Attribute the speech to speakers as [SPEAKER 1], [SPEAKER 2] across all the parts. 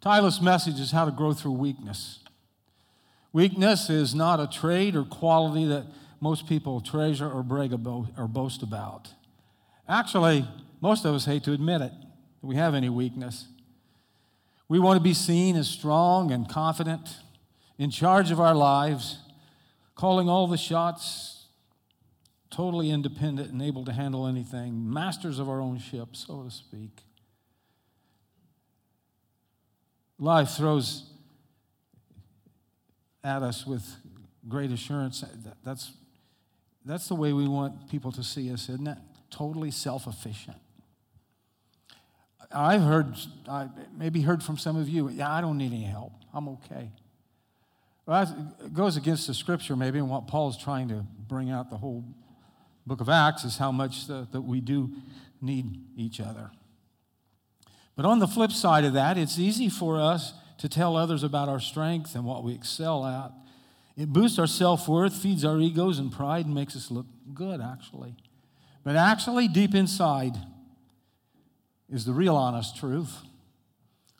[SPEAKER 1] Title's message is how to grow through weakness. Weakness is not a trait or quality that most people treasure or brag about or boast about. Actually, most of us hate to admit it, that we have any weakness. We want to be seen as strong and confident, in charge of our lives, calling all the shots, totally independent and able to handle anything, masters of our own ship, so to speak. Life throws at us with great assurance. That's, that's the way we want people to see us, isn't it? Totally self efficient. I've heard, I maybe heard from some of you, yeah, I don't need any help. I'm okay. Well, it goes against the scripture, maybe, and what Paul's trying to bring out the whole book of Acts is how much that we do need each other. But on the flip side of that, it's easy for us to tell others about our strength and what we excel at. It boosts our self worth, feeds our egos and pride, and makes us look good, actually. But actually, deep inside is the real honest truth.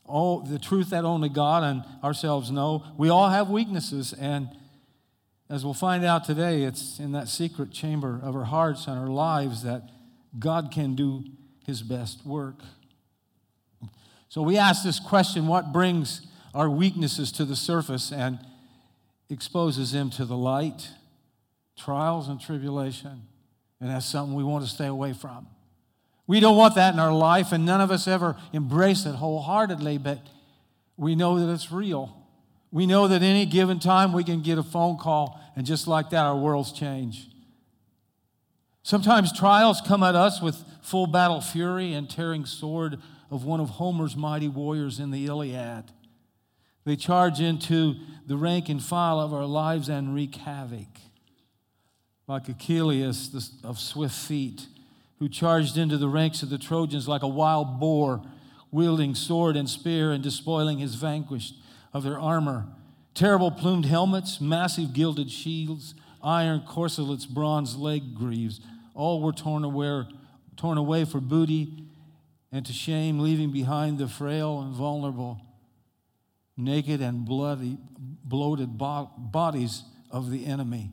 [SPEAKER 1] Oh, the truth that only God and ourselves know. We all have weaknesses, and as we'll find out today, it's in that secret chamber of our hearts and our lives that God can do his best work. So we ask this question what brings our weaknesses to the surface and exposes them to the light? Trials and tribulation. And that's something we want to stay away from. We don't want that in our life, and none of us ever embrace it wholeheartedly, but we know that it's real. We know that any given time we can get a phone call, and just like that, our worlds change. Sometimes trials come at us with full battle fury and tearing sword of one of Homer's mighty warriors in the Iliad. They charge into the rank and file of our lives and wreak havoc. Like Achilles of swift feet who charged into the ranks of the Trojans like a wild boar, wielding sword and spear and despoiling his vanquished of their armor. Terrible plumed helmets, massive gilded shields, iron corselets, bronze leg greaves, all were torn away, torn away for booty and to shame, leaving behind the frail and vulnerable, naked and bloody, bloated bodies of the enemy.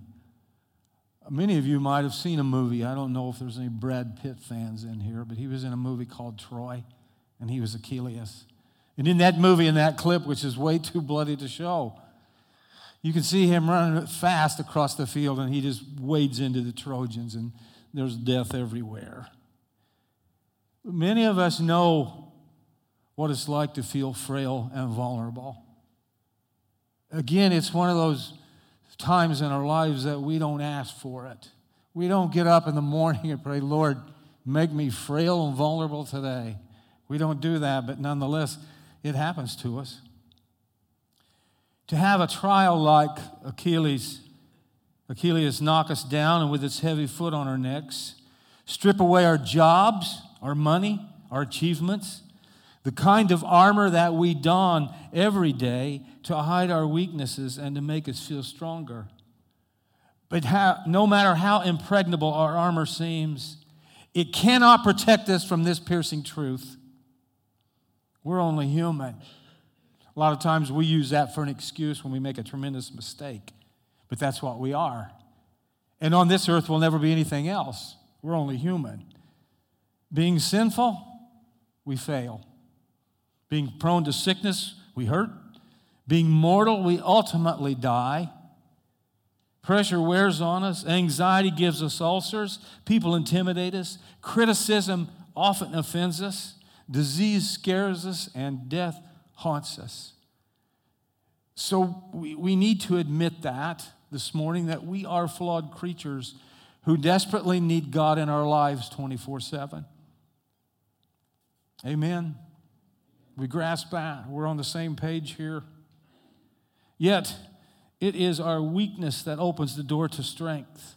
[SPEAKER 1] Many of you might have seen a movie. I don't know if there's any Brad Pitt fans in here, but he was in a movie called Troy, and he was Achilles. And in that movie, in that clip, which is way too bloody to show, you can see him running fast across the field, and he just wades into the Trojans, and there's death everywhere. Many of us know what it's like to feel frail and vulnerable. Again, it's one of those times in our lives that we don't ask for it. We don't get up in the morning and pray, Lord, make me frail and vulnerable today. We don't do that, but nonetheless, it happens to us. To have a trial like Achilles, Achilles knock us down and with its heavy foot on our necks, strip away our jobs, our money, our achievements, the kind of armor that we don every day to hide our weaknesses and to make us feel stronger. But how, no matter how impregnable our armor seems, it cannot protect us from this piercing truth. We're only human. A lot of times we use that for an excuse when we make a tremendous mistake, but that's what we are. And on this earth, we'll never be anything else. We're only human. Being sinful, we fail. Being prone to sickness, we hurt. Being mortal, we ultimately die. Pressure wears on us. Anxiety gives us ulcers. People intimidate us. Criticism often offends us. Disease scares us. And death haunts us. So we, we need to admit that this morning that we are flawed creatures who desperately need God in our lives 24 7. Amen. We grasp that. We're on the same page here. Yet, it is our weakness that opens the door to strength.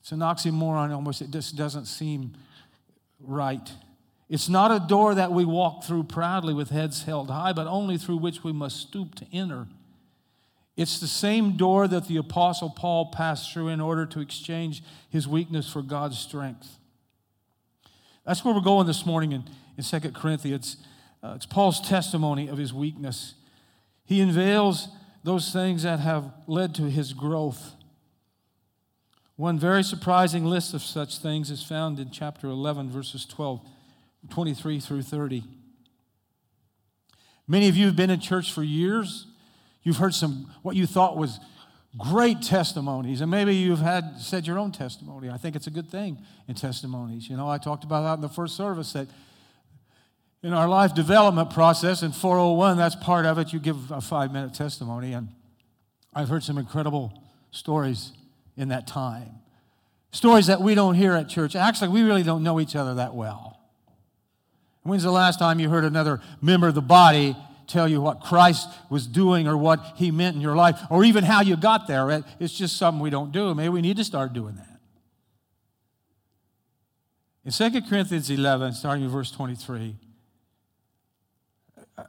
[SPEAKER 1] It's an oxymoron almost. It just doesn't seem right. It's not a door that we walk through proudly with heads held high, but only through which we must stoop to enter. It's the same door that the Apostle Paul passed through in order to exchange his weakness for God's strength. That's where we're going this morning in, in 2 Corinthians. Uh, it's Paul's testimony of his weakness. He unveils those things that have led to his growth. One very surprising list of such things is found in chapter 11, verses 12, 23 through 30. Many of you have been in church for years. You've heard some what you thought was great testimonies, and maybe you've had said your own testimony. I think it's a good thing in testimonies. You know, I talked about that in the first service that in our life development process in 401, that's part of it. You give a five minute testimony, and I've heard some incredible stories in that time. Stories that we don't hear at church. Actually, we really don't know each other that well. When's the last time you heard another member of the body tell you what Christ was doing or what he meant in your life or even how you got there? It's just something we don't do. Maybe we need to start doing that. In 2 Corinthians 11, starting in verse 23,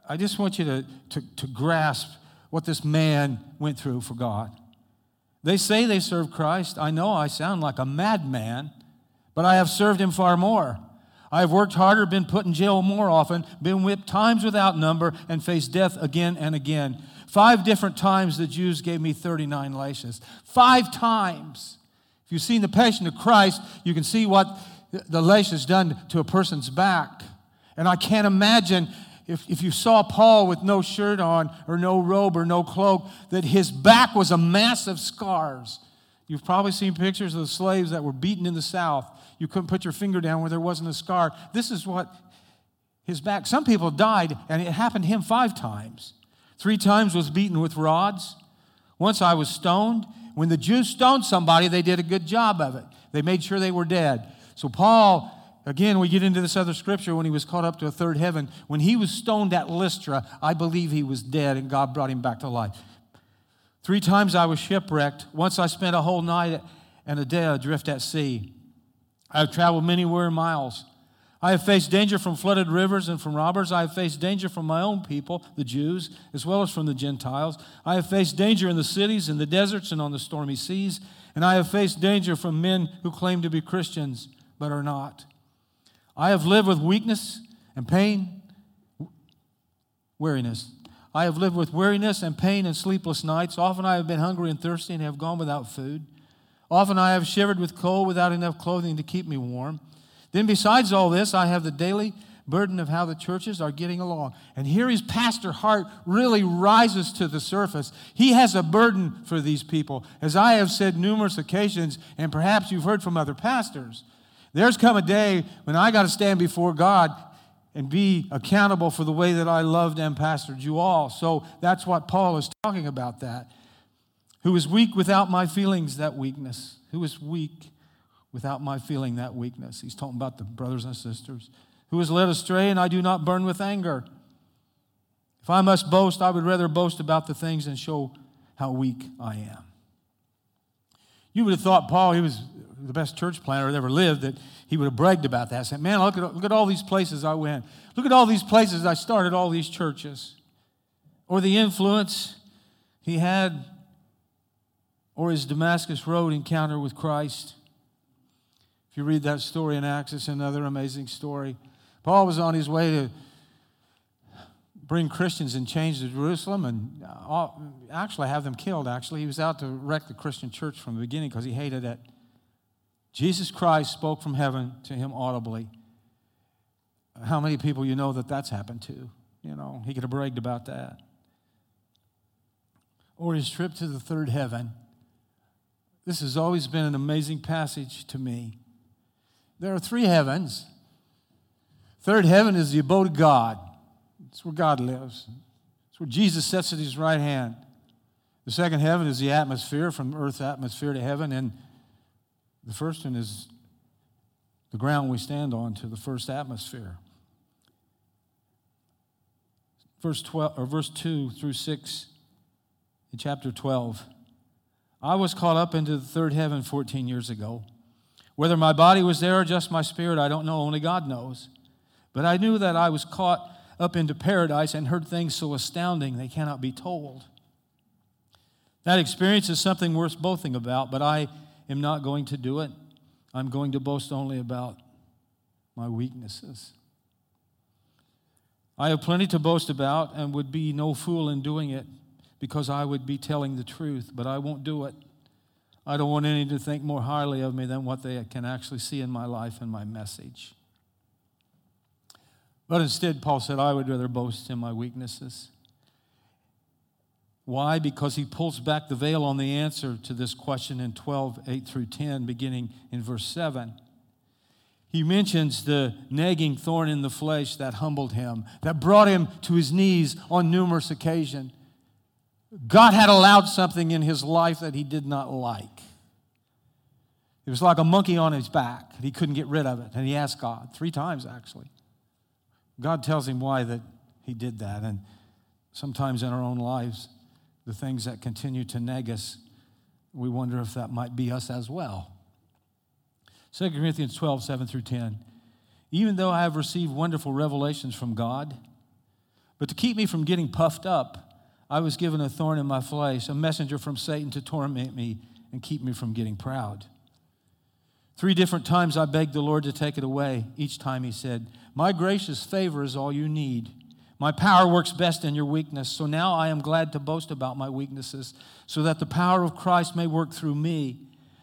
[SPEAKER 1] I just want you to, to, to grasp what this man went through for God. They say they serve Christ. I know I sound like a madman, but I have served him far more. I have worked harder, been put in jail more often, been whipped times without number, and faced death again and again. Five different times the Jews gave me 39 lashes. Five times. If you've seen the Passion of Christ, you can see what the lashes done to a person's back. And I can't imagine if, if you saw Paul with no shirt on or no robe or no cloak, that his back was a mass of scars. You've probably seen pictures of the slaves that were beaten in the South. You couldn't put your finger down where there wasn't a scar. This is what his back, some people died, and it happened to him five times. Three times was beaten with rods. Once I was stoned. When the Jews stoned somebody, they did a good job of it. They made sure they were dead. So Paul Again, we get into this other scripture when he was caught up to a third heaven. When he was stoned at Lystra, I believe he was dead and God brought him back to life. Three times I was shipwrecked. Once I spent a whole night and a day adrift at sea. I have traveled many weary miles. I have faced danger from flooded rivers and from robbers. I have faced danger from my own people, the Jews, as well as from the Gentiles. I have faced danger in the cities, in the deserts, and on the stormy seas. And I have faced danger from men who claim to be Christians but are not. I have lived with weakness and pain, weariness. I have lived with weariness and pain and sleepless nights. Often I have been hungry and thirsty and have gone without food. Often I have shivered with cold without enough clothing to keep me warm. Then, besides all this, I have the daily burden of how the churches are getting along. And here his pastor heart really rises to the surface. He has a burden for these people. As I have said numerous occasions, and perhaps you've heard from other pastors, there's come a day when I got to stand before God and be accountable for the way that I loved and pastored you all. So that's what Paul is talking about that. Who is weak without my feelings that weakness? Who is weak without my feeling that weakness? He's talking about the brothers and sisters. Who is led astray and I do not burn with anger? If I must boast, I would rather boast about the things and show how weak I am. You would have thought Paul, he was the best church planter that ever lived, that he would have bragged about that. Said, Man, look at, look at all these places I went. Look at all these places I started all these churches. Or the influence he had, or his Damascus Road encounter with Christ. If you read that story in Acts, it's another amazing story. Paul was on his way to bring Christians and change to Jerusalem and uh, actually have them killed, actually. He was out to wreck the Christian church from the beginning because he hated it. Jesus Christ spoke from heaven to him audibly. How many people you know that that's happened to? You know, he could have bragged about that. Or his trip to the third heaven. This has always been an amazing passage to me. There are three heavens. Third heaven is the abode of God. It's where God lives. It's where Jesus sits at his right hand. The second heaven is the atmosphere, from earth's atmosphere to heaven. And the first one is the ground we stand on to the first atmosphere. Verse 12 or verse 2 through 6 in chapter 12. I was caught up into the third heaven 14 years ago. Whether my body was there or just my spirit, I don't know, only God knows. But I knew that I was caught up into paradise and heard things so astounding they cannot be told. That experience is something worth boasting about, but I am not going to do it. I'm going to boast only about my weaknesses. I have plenty to boast about and would be no fool in doing it because I would be telling the truth, but I won't do it. I don't want any to think more highly of me than what they can actually see in my life and my message. But instead, Paul said, I would rather boast in my weaknesses. Why? Because he pulls back the veil on the answer to this question in 12, 8 through 10, beginning in verse 7. He mentions the nagging thorn in the flesh that humbled him, that brought him to his knees on numerous occasions. God had allowed something in his life that he did not like. It was like a monkey on his back. He couldn't get rid of it. And he asked God, three times actually. God tells him why that he did that. And sometimes in our own lives, the things that continue to nag us, we wonder if that might be us as well. 2 Corinthians 12, 7 through 10. Even though I have received wonderful revelations from God, but to keep me from getting puffed up, I was given a thorn in my flesh, a messenger from Satan to torment me and keep me from getting proud. Three different times I begged the Lord to take it away. Each time he said, My gracious favor is all you need. My power works best in your weakness. So now I am glad to boast about my weaknesses, so that the power of Christ may work through me.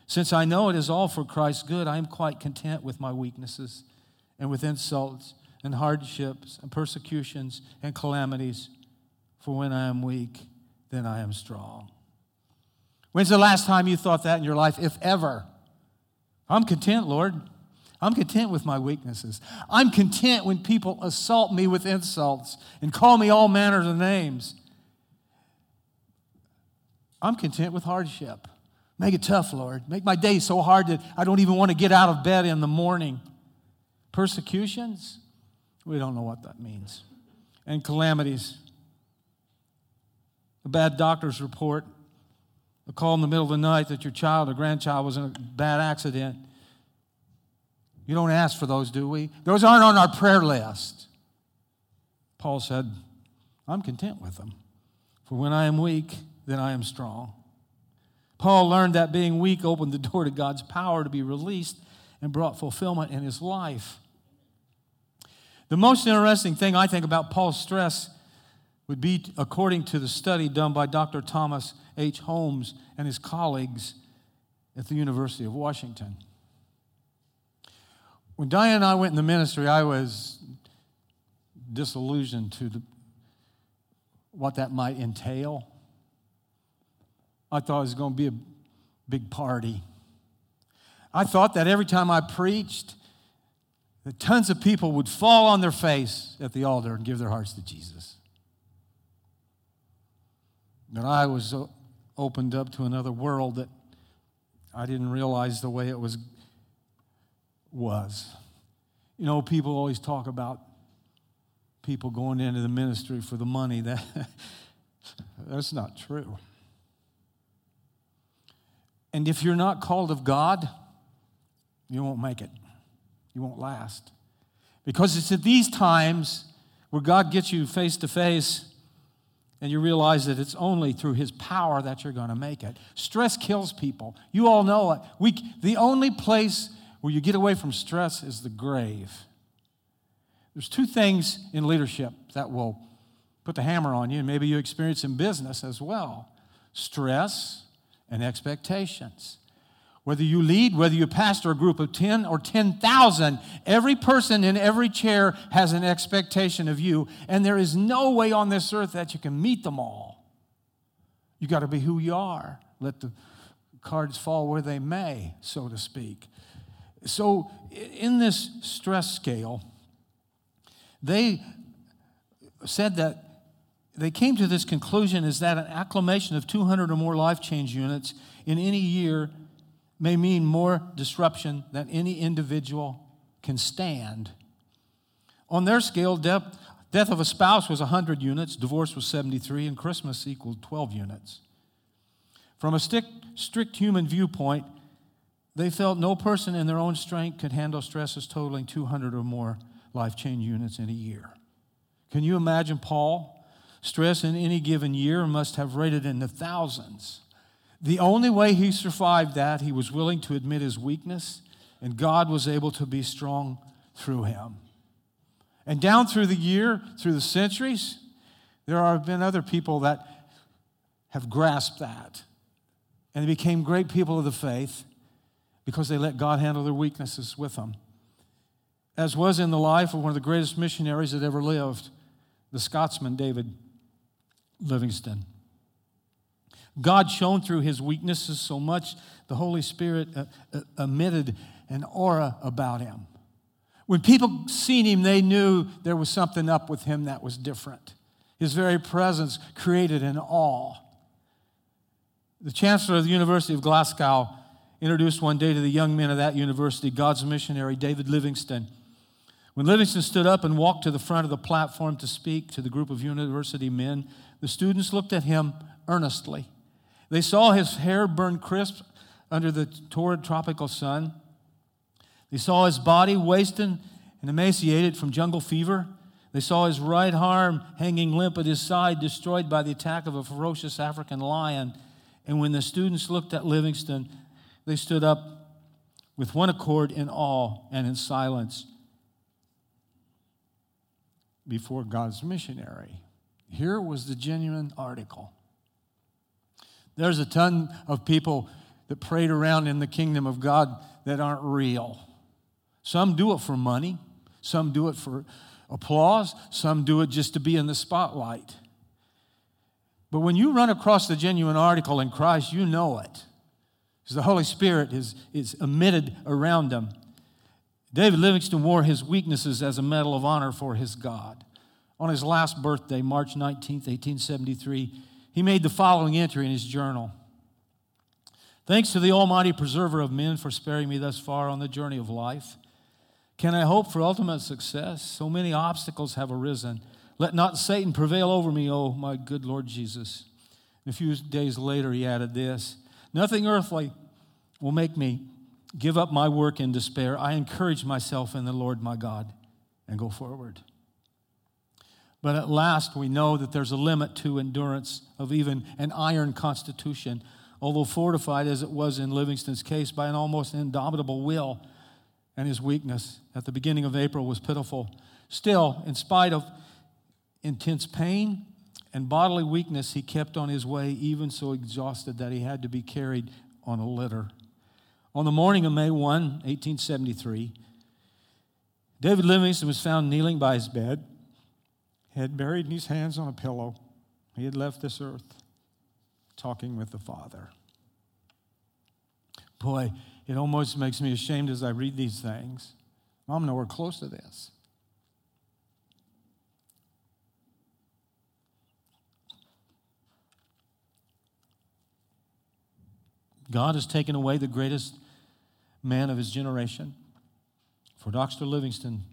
[SPEAKER 1] Since I know it is all for Christ's good, I am quite content with my weaknesses and with insults and hardships and persecutions and calamities. For when I am weak, then I am strong. When's the last time you thought that in your life, if ever? I'm content, Lord. I'm content with my weaknesses. I'm content when people assault me with insults and call me all manners of names. I'm content with hardship. Make it tough, Lord. Make my day so hard that I don't even want to get out of bed in the morning. Persecutions? We don't know what that means. And calamities a bad doctor's report, a call in the middle of the night that your child or grandchild was in a bad accident. You don't ask for those, do we? Those aren't on our prayer list. Paul said, I'm content with them. For when I am weak, then I am strong. Paul learned that being weak opened the door to God's power to be released and brought fulfillment in his life. The most interesting thing I think about Paul's stress would be according to the study done by Dr. Thomas H. Holmes and his colleagues at the University of Washington. When Diane and I went in the ministry, I was disillusioned to the, what that might entail. I thought it was going to be a big party. I thought that every time I preached, that tons of people would fall on their face at the altar and give their hearts to Jesus. That I was uh, opened up to another world that I didn't realize the way it was was. You know, people always talk about people going into the ministry for the money. That that's not true. And if you're not called of God, you won't make it. You won't last. Because it's at these times where God gets you face to face and you realize that it's only through his power that you're going to make it. Stress kills people. You all know it. We, the only place where you get away from stress is the grave. There's two things in leadership that will put the hammer on you, and maybe you experience in business as well stress and expectations. Whether you lead, whether you pastor a group of 10 or 10,000, every person in every chair has an expectation of you, and there is no way on this earth that you can meet them all. You got to be who you are. Let the cards fall where they may, so to speak. So, in this stress scale, they said that they came to this conclusion is that an acclamation of 200 or more life change units in any year may mean more disruption than any individual can stand. On their scale, death, death of a spouse was 100 units, divorce was 73, and Christmas equaled 12 units. From a strict, strict human viewpoint, they felt no person in their own strength could handle stresses totaling 200 or more life change units in a year. Can you imagine Paul? Stress in any given year must have rated in the thousands. The only way he survived that, he was willing to admit his weakness, and God was able to be strong through him. And down through the year, through the centuries, there have been other people that have grasped that. And they became great people of the faith because they let God handle their weaknesses with them. As was in the life of one of the greatest missionaries that ever lived, the Scotsman David Livingstone. God shone through his weaknesses so much, the Holy Spirit uh, uh, emitted an aura about him. When people seen him, they knew there was something up with him that was different. His very presence created an awe. The chancellor of the University of Glasgow introduced one day to the young men of that university God's missionary, David Livingstone. When Livingstone stood up and walked to the front of the platform to speak to the group of university men, the students looked at him earnestly. They saw his hair burn crisp under the torrid tropical sun. They saw his body wasted and emaciated from jungle fever. They saw his right arm hanging limp at his side, destroyed by the attack of a ferocious African lion. And when the students looked at Livingstone, they stood up with one accord in awe and in silence before God's missionary. Here was the genuine article. There's a ton of people that prayed around in the kingdom of God that aren't real. Some do it for money, some do it for applause, some do it just to be in the spotlight. But when you run across the genuine article in Christ, you know it. Because the Holy Spirit is, is emitted around them. David Livingstone wore his weaknesses as a medal of honor for his God. On his last birthday, March 19, 1873, he made the following entry in his journal Thanks to the Almighty Preserver of men for sparing me thus far on the journey of life. Can I hope for ultimate success? So many obstacles have arisen. Let not Satan prevail over me, oh my good Lord Jesus. And a few days later, he added this Nothing earthly will make me give up my work in despair. I encourage myself in the Lord my God and go forward. But at last, we know that there's a limit to endurance of even an iron constitution, although fortified as it was in Livingstone's case by an almost indomitable will and his weakness at the beginning of April was pitiful. Still, in spite of intense pain and bodily weakness, he kept on his way, even so exhausted that he had to be carried on a litter. On the morning of May 1, 1873, David Livingstone was found kneeling by his bed had buried his hands on a pillow. He had left this earth talking with the Father. Boy, it almost makes me ashamed as I read these things. I'm nowhere close to this. God has taken away the greatest man of his generation. For Dr. Livingstone,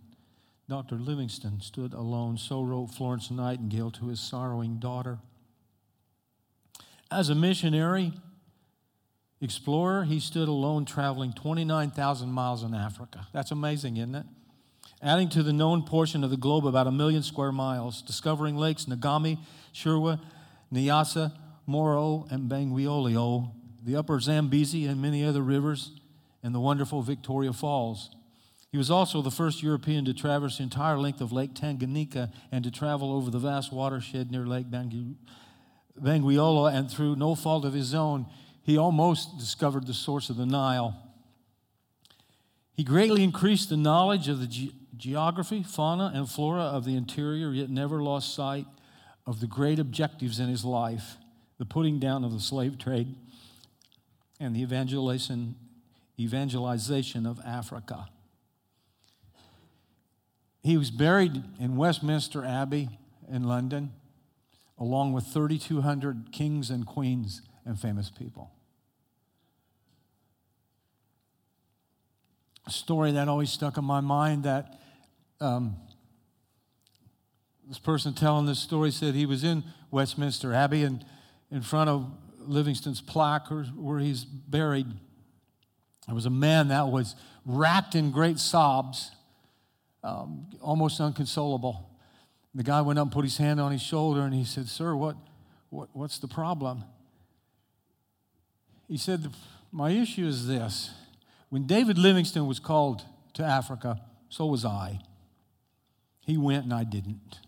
[SPEAKER 1] Dr. Livingstone stood alone, so wrote Florence Nightingale to his sorrowing daughter. As a missionary, explorer, he stood alone traveling 29,000 miles in Africa. That's amazing, isn't it? Adding to the known portion of the globe about a million square miles, discovering lakes Nagami, Shirwa, Nyasa, Moro, and Bangweolo, the upper Zambezi, and many other rivers, and the wonderful Victoria Falls. He was also the first European to traverse the entire length of Lake Tanganyika and to travel over the vast watershed near Lake Bangweolo, and through no fault of his own, he almost discovered the source of the Nile. He greatly increased the knowledge of the ge- geography, fauna, and flora of the interior, yet never lost sight of the great objectives in his life the putting down of the slave trade and the evangelization, evangelization of Africa. He was buried in Westminster Abbey in London, along with 3,200 kings and queens and famous people. A story that always stuck in my mind that um, this person telling this story said he was in Westminster Abbey and in front of Livingstone's plaque where he's buried. There was a man that was racked in great sobs um, almost unconsolable. The guy went up and put his hand on his shoulder and he said, Sir, what, what, what's the problem? He said, My issue is this. When David Livingstone was called to Africa, so was I. He went and I didn't.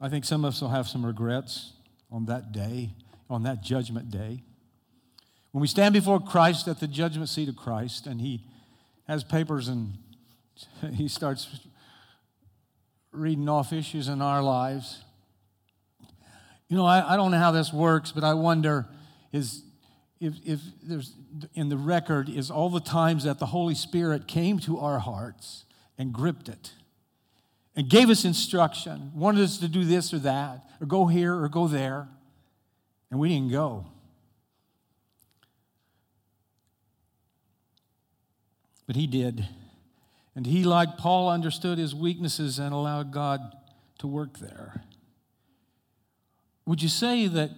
[SPEAKER 1] I think some of us will have some regrets on that day, on that judgment day. When we stand before Christ at the judgment seat of Christ and He has papers and He starts reading off issues in our lives. You know, I, I don't know how this works, but I wonder is if, if there's in the record is all the times that the Holy Spirit came to our hearts and gripped it and gave us instruction, wanted us to do this or that, or go here or go there, and we didn't go. But he did. And he, like Paul, understood his weaknesses and allowed God to work there. Would you say that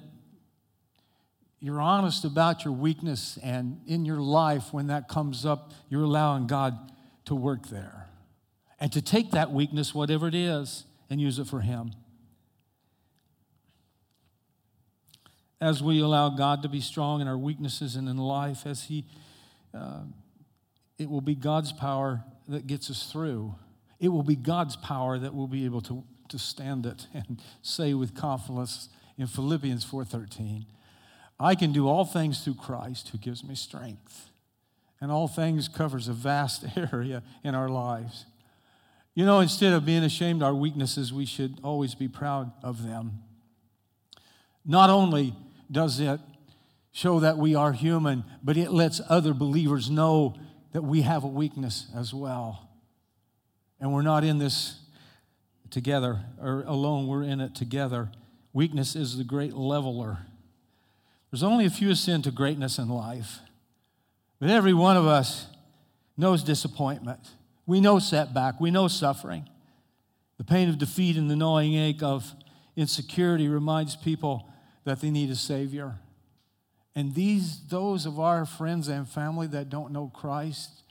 [SPEAKER 1] you're honest about your weakness and in your life, when that comes up, you're allowing God to work there and to take that weakness, whatever it is, and use it for Him? As we allow God to be strong in our weaknesses and in life, as He, uh, it will be God's power that gets us through. It will be God's power that will be able to, to stand it and say with confidence in Philippians 4:13, I can do all things through Christ who gives me strength. And all things covers a vast area in our lives. You know, instead of being ashamed of our weaknesses, we should always be proud of them. Not only does it show that we are human, but it lets other believers know that we have a weakness as well. And we're not in this together or alone, we're in it together. Weakness is the great leveler. There's only a few ascend to greatness in life, but every one of us knows disappointment. We know setback, we know suffering. The pain of defeat and the gnawing ache of insecurity reminds people that they need a Savior. And these, those of our friends and family that don't know Christ,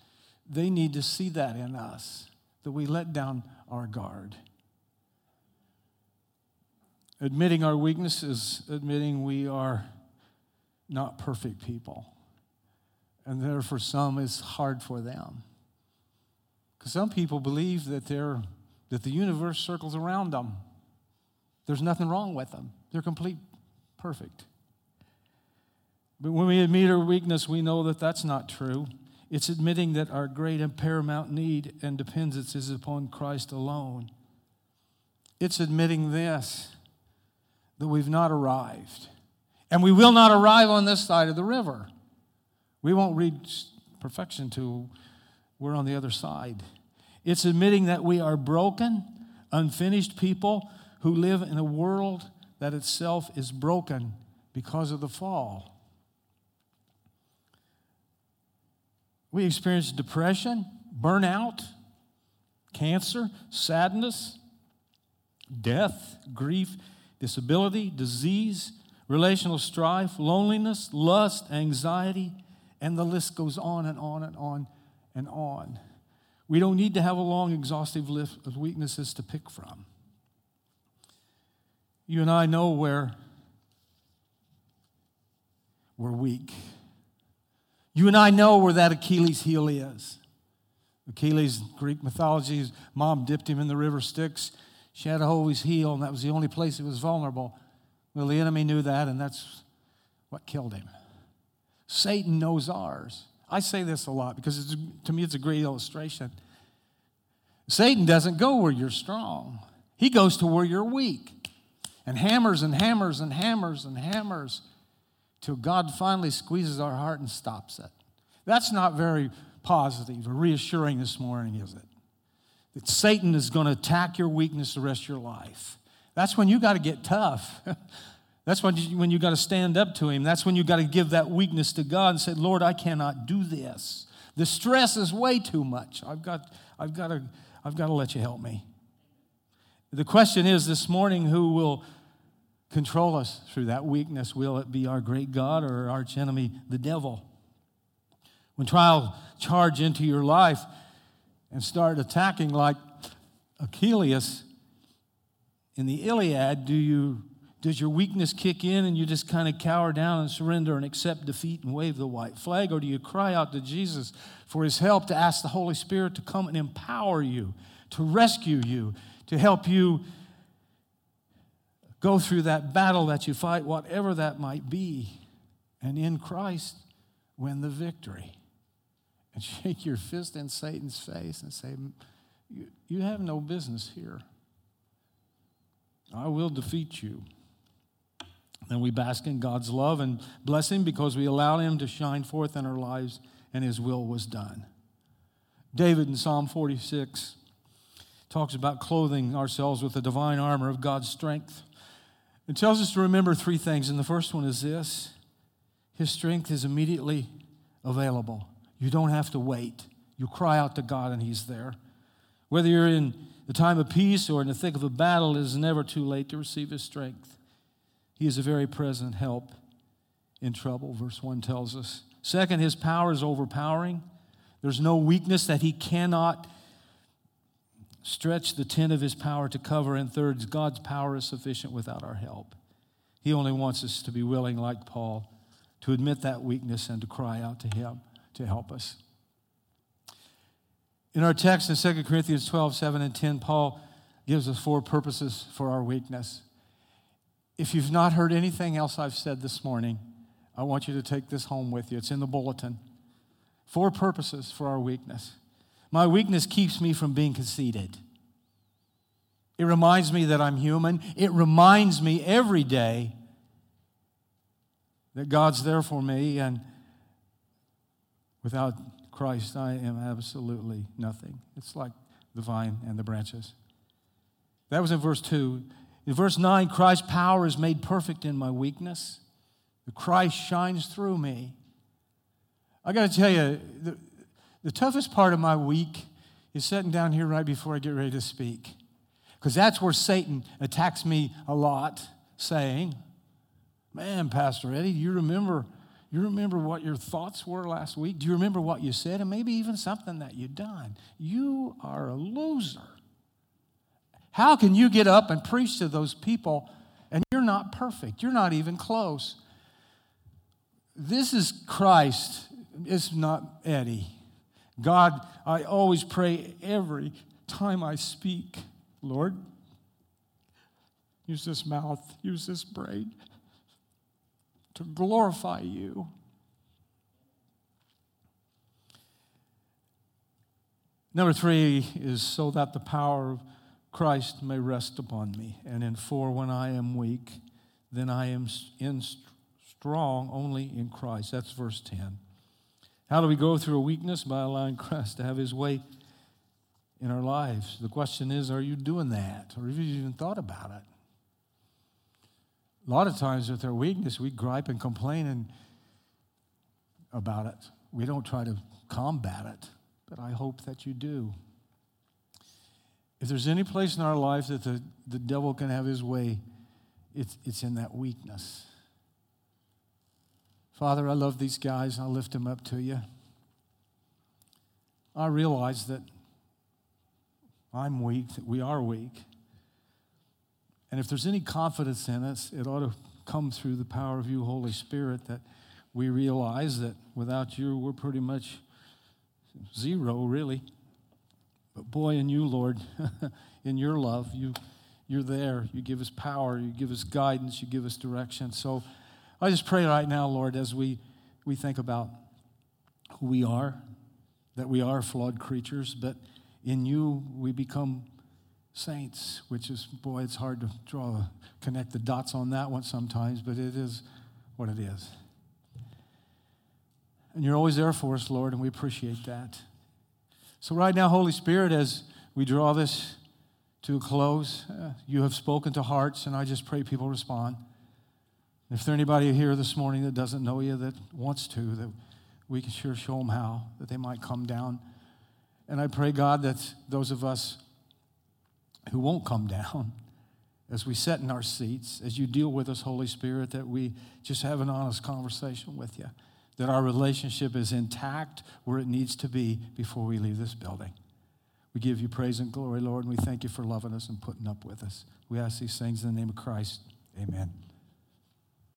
[SPEAKER 1] they need to see that in us, that we let down our guard. Admitting our weaknesses, admitting we are not perfect people. And therefore, some is hard for them. Because some people believe that, they're, that the universe circles around them. There's nothing wrong with them. They're complete perfect. But when we admit our weakness, we know that that's not true. It's admitting that our great and paramount need and dependence is upon Christ alone. It's admitting this that we've not arrived. And we will not arrive on this side of the river. We won't reach perfection till we're on the other side. It's admitting that we are broken, unfinished people who live in a world that itself is broken because of the fall. We experience depression, burnout, cancer, sadness, death, grief, disability, disease, relational strife, loneliness, lust, anxiety, and the list goes on and on and on and on. We don't need to have a long, exhaustive list of weaknesses to pick from. You and I know where we're weak. You and I know where that Achilles heel is. Achilles, Greek mythology, his mom dipped him in the river Styx. She had to hold his heel, and that was the only place he was vulnerable. Well, the enemy knew that, and that's what killed him. Satan knows ours. I say this a lot because to me it's a great illustration. Satan doesn't go where you're strong, he goes to where you're weak and hammers and hammers and hammers and hammers till God finally squeezes our heart and stops it. That's not very positive or reassuring this morning, is it? That Satan is going to attack your weakness the rest of your life. That's when you got to get tough. That's when you, when you got to stand up to him. That's when you got to give that weakness to God and say, Lord, I cannot do this. The stress is way too much. I've got, I've got to, I've got to let you help me. The question is this morning who will control us through that weakness? Will it be our great God or our enemy, the devil? When trials charge into your life and start attacking like Achilles in the Iliad, do you does your weakness kick in and you just kind of cower down and surrender and accept defeat and wave the white flag? Or do you cry out to Jesus for his help to ask the Holy Spirit to come and empower you to rescue you, to help you go through that battle that you fight, whatever that might be. And in Christ, win the victory. And shake your fist in Satan's face and say, You have no business here. I will defeat you. Then we bask in God's love and blessing because we allow Him to shine forth in our lives and His will was done. David in Psalm 46 talks about clothing ourselves with the divine armor of God's strength. It tells us to remember three things, and the first one is this His strength is immediately available. You don't have to wait. You cry out to God, and He's there. Whether you're in the time of peace or in the thick of a battle, it is never too late to receive His strength. He is a very present help in trouble, verse 1 tells us. Second, His power is overpowering. There's no weakness that He cannot stretch the tent of His power to cover. And third, God's power is sufficient without our help. He only wants us to be willing, like Paul, to admit that weakness and to cry out to Him to help us. In our text in 2 Corinthians 12, 7 and 10, Paul gives us four purposes for our weakness. If you've not heard anything else I've said this morning, I want you to take this home with you. It's in the bulletin. Four purposes for our weakness. My weakness keeps me from being conceited. It reminds me that I'm human. It reminds me every day that God's there for me, and without Christ, I am absolutely nothing. It's like the vine and the branches. That was in verse 2. In verse 9, Christ's power is made perfect in my weakness. The Christ shines through me. I got to tell you, the toughest part of my week is sitting down here right before I get ready to speak. Because that's where Satan attacks me a lot, saying, Man, Pastor Eddie, you remember you remember what your thoughts were last week? Do you remember what you said? And maybe even something that you've done. You are a loser. How can you get up and preach to those people and you're not perfect? You're not even close. This is Christ, it's not Eddie. God, I always pray every time I speak, Lord, use this mouth, use this brain to glorify you. Number three is so that the power of Christ may rest upon me. And in four, when I am weak, then I am in strong only in Christ. That's verse 10. How do we go through a weakness? By allowing Christ to have his way in our lives. The question is, are you doing that? Or have you even thought about it? A lot of times with our weakness, we gripe and complain and about it. We don't try to combat it, but I hope that you do. If there's any place in our life that the, the devil can have his way, it's, it's in that weakness. Father, I love these guys. I lift them up to you. I realize that I'm weak, that we are weak. And if there's any confidence in us, it ought to come through the power of you, Holy Spirit, that we realize that without you, we're pretty much zero, really. But boy, in you, Lord, in your love, you, you're there. You give us power, you give us guidance, you give us direction. So I just pray right now, Lord, as we, we think about who we are, that we are flawed creatures, but in you we become saints, which is, boy, it's hard to draw, connect the dots on that one sometimes, but it is what it is. And you're always there for us, Lord, and we appreciate that. So, right now, Holy Spirit, as we draw this to a close, uh, you have spoken to hearts, and I just pray people respond. If there's anybody here this morning that doesn't know you, that wants to, that we can sure show them how, that they might come down. And I pray, God, that those of us who won't come down as we sit in our seats, as you deal with us, Holy Spirit, that we just have an honest conversation with you, that our relationship is intact where it needs to be before we leave this building. We give you praise and glory, Lord, and we thank you for loving us and putting up with us. We ask these things in the name of Christ. Amen.